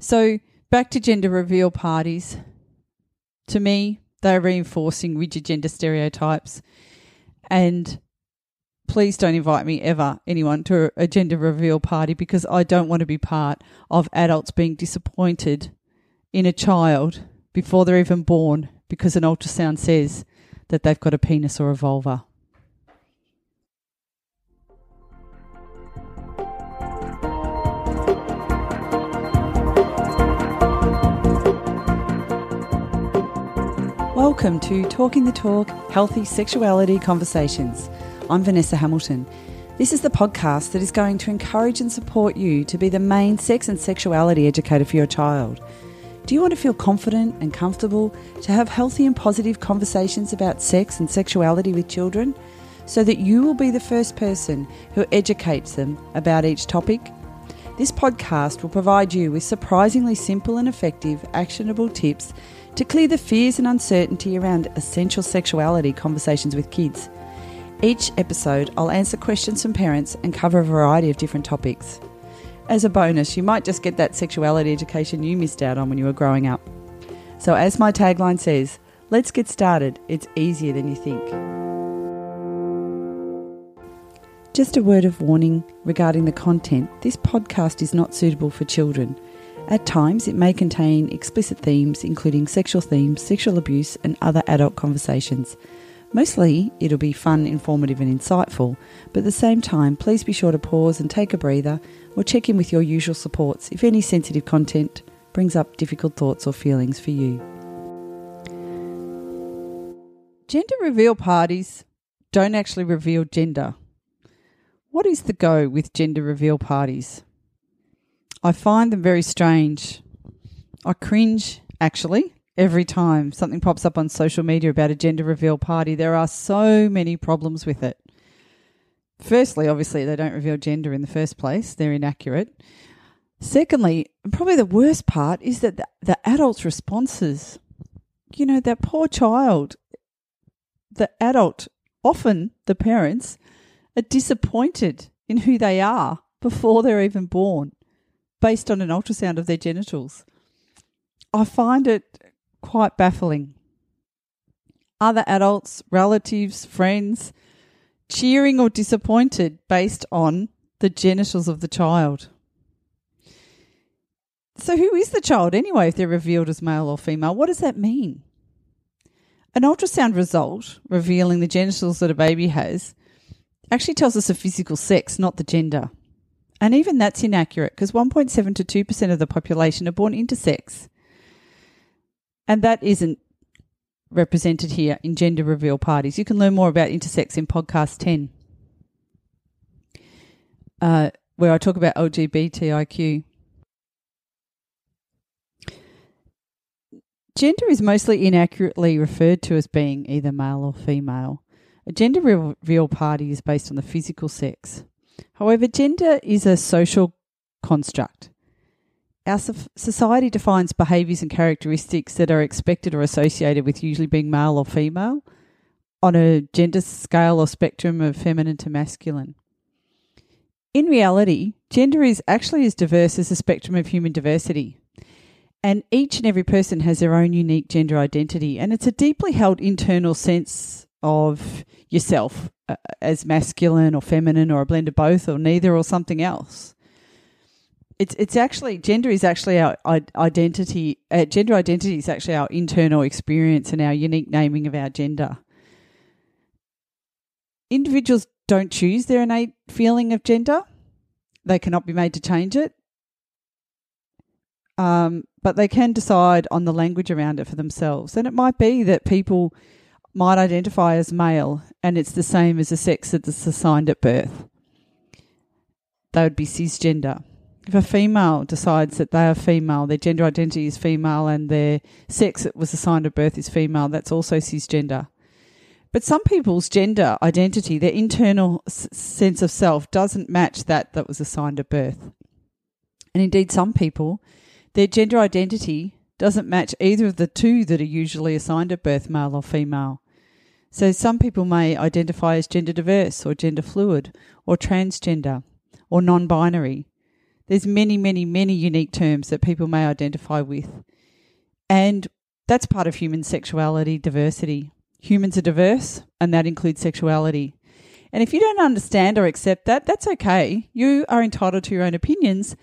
So, back to gender reveal parties. To me, they're reinforcing rigid gender stereotypes. And please don't invite me ever, anyone, to a gender reveal party because I don't want to be part of adults being disappointed in a child before they're even born because an ultrasound says that they've got a penis or a vulva. Welcome to Talking the Talk Healthy Sexuality Conversations. I'm Vanessa Hamilton. This is the podcast that is going to encourage and support you to be the main sex and sexuality educator for your child. Do you want to feel confident and comfortable to have healthy and positive conversations about sex and sexuality with children so that you will be the first person who educates them about each topic? This podcast will provide you with surprisingly simple and effective actionable tips to clear the fears and uncertainty around essential sexuality conversations with kids. Each episode, I'll answer questions from parents and cover a variety of different topics. As a bonus, you might just get that sexuality education you missed out on when you were growing up. So, as my tagline says, let's get started. It's easier than you think. Just a word of warning regarding the content this podcast is not suitable for children. At times, it may contain explicit themes, including sexual themes, sexual abuse, and other adult conversations. Mostly, it'll be fun, informative, and insightful, but at the same time, please be sure to pause and take a breather or check in with your usual supports if any sensitive content brings up difficult thoughts or feelings for you. Gender reveal parties don't actually reveal gender. What is the go with gender reveal parties? I find them very strange. I cringe, actually, every time something pops up on social media about a gender reveal party. There are so many problems with it. Firstly, obviously, they don't reveal gender in the first place, they're inaccurate. Secondly, probably the worst part is that the, the adults' responses, you know, that poor child, the adult, often the parents, are disappointed in who they are before they're even born based on an ultrasound of their genitals. I find it quite baffling. Other adults, relatives, friends cheering or disappointed based on the genitals of the child. So, who is the child anyway if they're revealed as male or female? What does that mean? An ultrasound result revealing the genitals that a baby has actually tells us a physical sex, not the gender. And even that's inaccurate because 1.7 to 2% of the population are born intersex. And that isn't represented here in gender reveal parties. You can learn more about intersex in podcast 10, uh, where I talk about LGBTIQ. Gender is mostly inaccurately referred to as being either male or female. A gender reveal party is based on the physical sex. However, gender is a social construct. Our society defines behaviours and characteristics that are expected or associated with usually being male or female on a gender scale or spectrum of feminine to masculine. In reality, gender is actually as diverse as the spectrum of human diversity. And each and every person has their own unique gender identity, and it's a deeply held internal sense of yourself as masculine or feminine or a blend of both or neither or something else. It's it's actually gender is actually our identity. Uh, gender identity is actually our internal experience and our unique naming of our gender. Individuals don't choose their innate feeling of gender. They cannot be made to change it. Um, but they can decide on the language around it for themselves. And it might be that people might identify as male and it's the same as the sex that's assigned at birth. They would be cisgender. If a female decides that they are female, their gender identity is female, and their sex that was assigned at birth is female, that's also cisgender. But some people's gender identity, their internal s- sense of self, doesn't match that that was assigned at birth. And indeed, some people, their gender identity doesn't match either of the two that are usually assigned at birth, male or female. So some people may identify as gender diverse or gender fluid or transgender or non binary. There's many, many, many unique terms that people may identify with. And that's part of human sexuality diversity. Humans are diverse, and that includes sexuality. And if you don't understand or accept that, that's okay. You are entitled to your own opinions,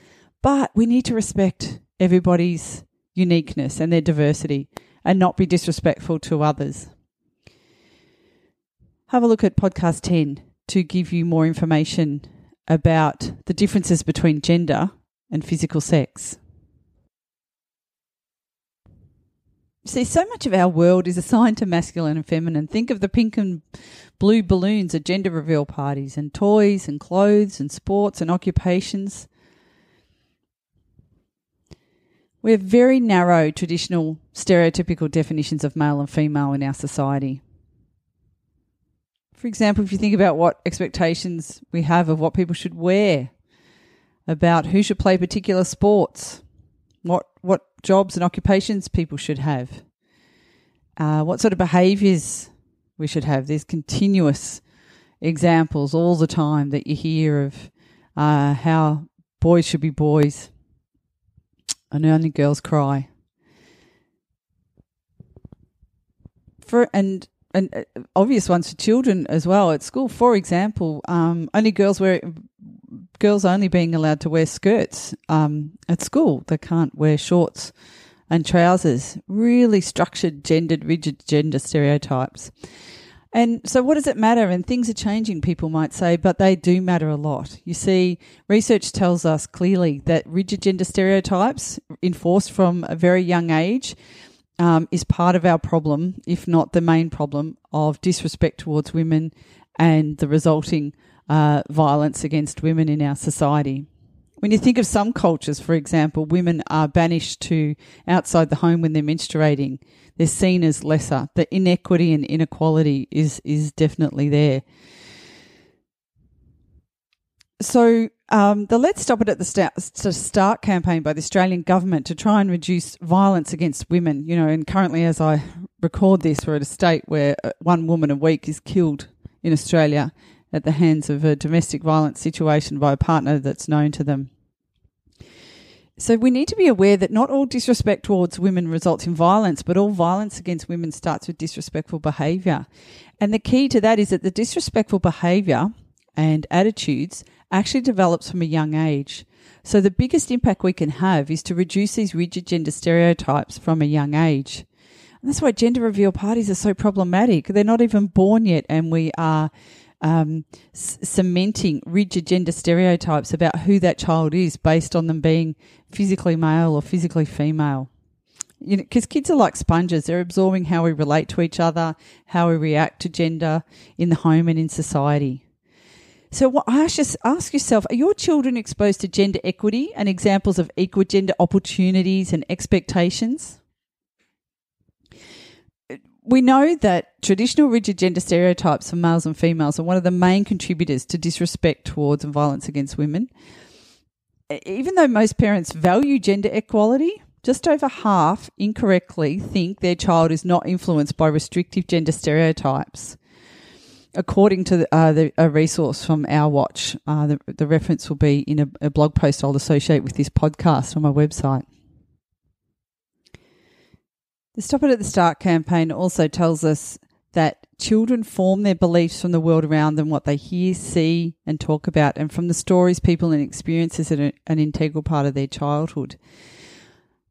but we need to respect everybody's uniqueness and their diversity and not be disrespectful to others. Have a look at podcast 10 to give you more information about the differences between gender and physical sex. See, so much of our world is assigned to masculine and feminine. Think of the pink and blue balloons at gender reveal parties, and toys, and clothes, and sports, and occupations. We have very narrow, traditional, stereotypical definitions of male and female in our society. For example, if you think about what expectations we have of what people should wear, about who should play particular sports, what what jobs and occupations people should have, uh, what sort of behaviours we should have. There's continuous examples all the time that you hear of uh, how boys should be boys and only girls cry. For and and uh, obvious ones for children as well at school. For example, um, only girls wear girls only being allowed to wear skirts um, at school. They can't wear shorts and trousers. Really structured, gendered, rigid gender stereotypes. And so, what does it matter? And things are changing, people might say, but they do matter a lot. You see, research tells us clearly that rigid gender stereotypes, enforced from a very young age, um, is part of our problem, if not the main problem, of disrespect towards women and the resulting uh, violence against women in our society. When you think of some cultures, for example, women are banished to outside the home when they're menstruating. They're seen as lesser. The inequity and inequality is is definitely there. So um, the Let's Stop It at the Start, Start campaign by the Australian government to try and reduce violence against women, you know, and currently as I record this, we're at a state where uh, one woman a week is killed in Australia at the hands of a domestic violence situation by a partner that's known to them. So we need to be aware that not all disrespect towards women results in violence, but all violence against women starts with disrespectful behaviour. And the key to that is that the disrespectful behaviour and attitudes actually develops from a young age. So the biggest impact we can have is to reduce these rigid gender stereotypes from a young age. And that's why gender reveal parties are so problematic. They're not even born yet, and we are um, c- cementing rigid gender stereotypes about who that child is based on them being physically male or physically female. You know, because kids are like sponges; they're absorbing how we relate to each other, how we react to gender in the home and in society. So, what, ask, ask yourself: Are your children exposed to gender equity and examples of equal gender opportunities and expectations? we know that traditional rigid gender stereotypes for males and females are one of the main contributors to disrespect towards and violence against women. Even though most parents value gender equality, just over half incorrectly think their child is not influenced by restrictive gender stereotypes. According to the, uh, the, a resource from Our Watch, uh, the, the reference will be in a, a blog post I'll associate with this podcast on my website. The Stop It at the Start campaign also tells us that children form their beliefs from the world around them, what they hear, see, and talk about, and from the stories, people, and experiences that are an integral part of their childhood.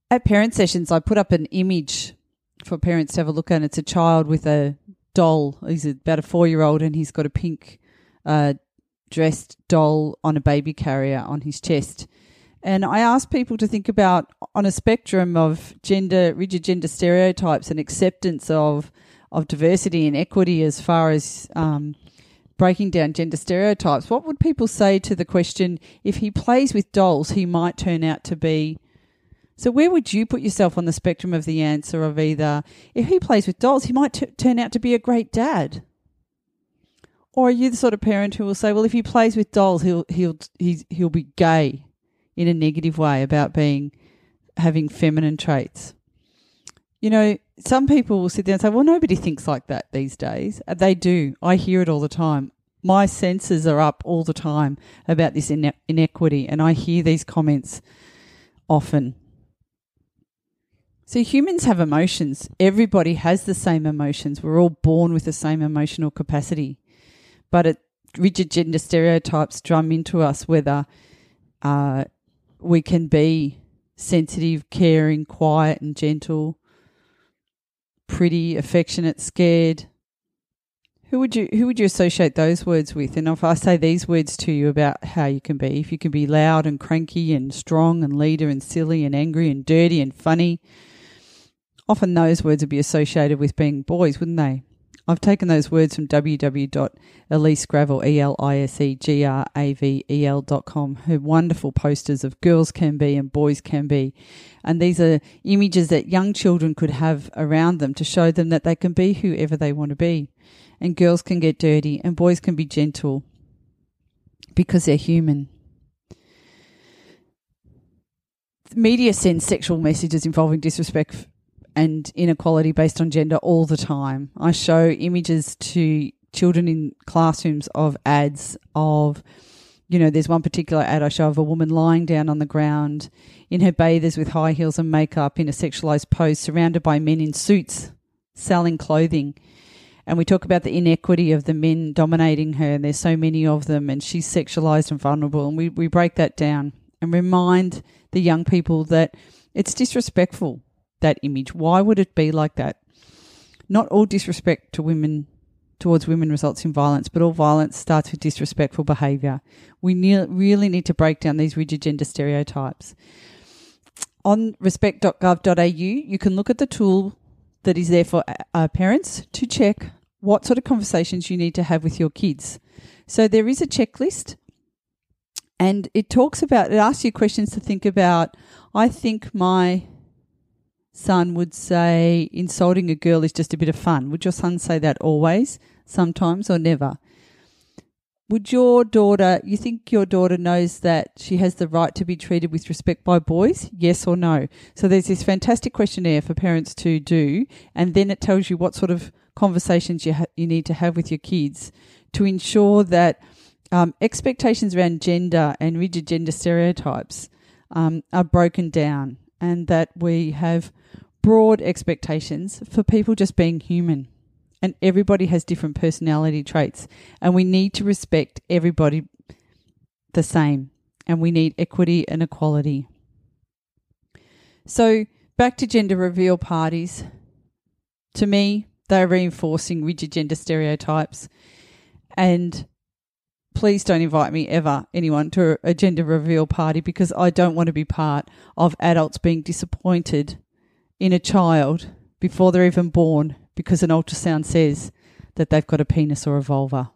At parent sessions, I put up an image for parents to have a look at. It's a child with a doll. He's about a four year old, and he's got a pink uh, dressed doll on a baby carrier on his chest. And I asked people to think about on a spectrum of gender, rigid gender stereotypes and acceptance of of diversity and equity as far as um, breaking down gender stereotypes. What would people say to the question if he plays with dolls, he might turn out to be? So where would you put yourself on the spectrum of the answer of either if he plays with dolls, he might t- turn out to be a great dad? Or are you the sort of parent who will say, well, if he plays with dolls, he'll he'll he's, he'll be gay? in a negative way about being having feminine traits. You know, some people will sit there and say, well, nobody thinks like that these days. Uh, they do. I hear it all the time. My senses are up all the time about this ine- inequity, and I hear these comments often. So, humans have emotions. Everybody has the same emotions. We're all born with the same emotional capacity. But it, rigid gender stereotypes drum into us whether uh, we can be sensitive, caring, quiet, and gentle, pretty, affectionate, scared. Who would you who would you associate those words with? And if I say these words to you about how you can be, if you can be loud and cranky and strong and leader and silly and angry and dirty and funny, often those words would be associated with being boys, wouldn't they? I've taken those words from www.elisegravel, E-L-I-S-E-G-R-A-V-E-L dot com, her wonderful posters of girls can be and boys can be. And these are images that young children could have around them to show them that they can be whoever they want to be. And girls can get dirty and boys can be gentle because they're human. Media sends sexual messages involving disrespect and inequality based on gender all the time. I show images to children in classrooms of ads of you know, there's one particular ad I show of a woman lying down on the ground in her bathers with high heels and makeup in a sexualized pose, surrounded by men in suits selling clothing. And we talk about the inequity of the men dominating her, and there's so many of them, and she's sexualized and vulnerable. And we, we break that down and remind the young people that it's disrespectful that image. Why would it be like that? Not all disrespect to women towards women results in violence, but all violence starts with disrespectful behaviour. We ne- really need to break down these rigid gender stereotypes. On respect.gov.au, you can look at the tool that is there for uh, parents to check what sort of conversations you need to have with your kids. So there is a checklist and it talks about, it asks you questions to think about. I think my son would say insulting a girl is just a bit of fun. Would your son say that always, sometimes, or never? Would your daughter, you think your daughter knows that she has the right to be treated with respect by boys? Yes or no? So there's this fantastic questionnaire for parents to do, and then it tells you what sort of conversations you, ha- you need to have with your kids to ensure that um, expectations around gender and rigid gender stereotypes um, are broken down and that we have broad expectations for people just being human. And everybody has different personality traits, and we need to respect everybody the same, and we need equity and equality. So, back to gender reveal parties. To me, they're reinforcing rigid gender stereotypes, and please don't invite me ever, anyone, to a gender reveal party because I don't want to be part of adults being disappointed in a child before they're even born because an ultrasound says that they've got a penis or a vulva.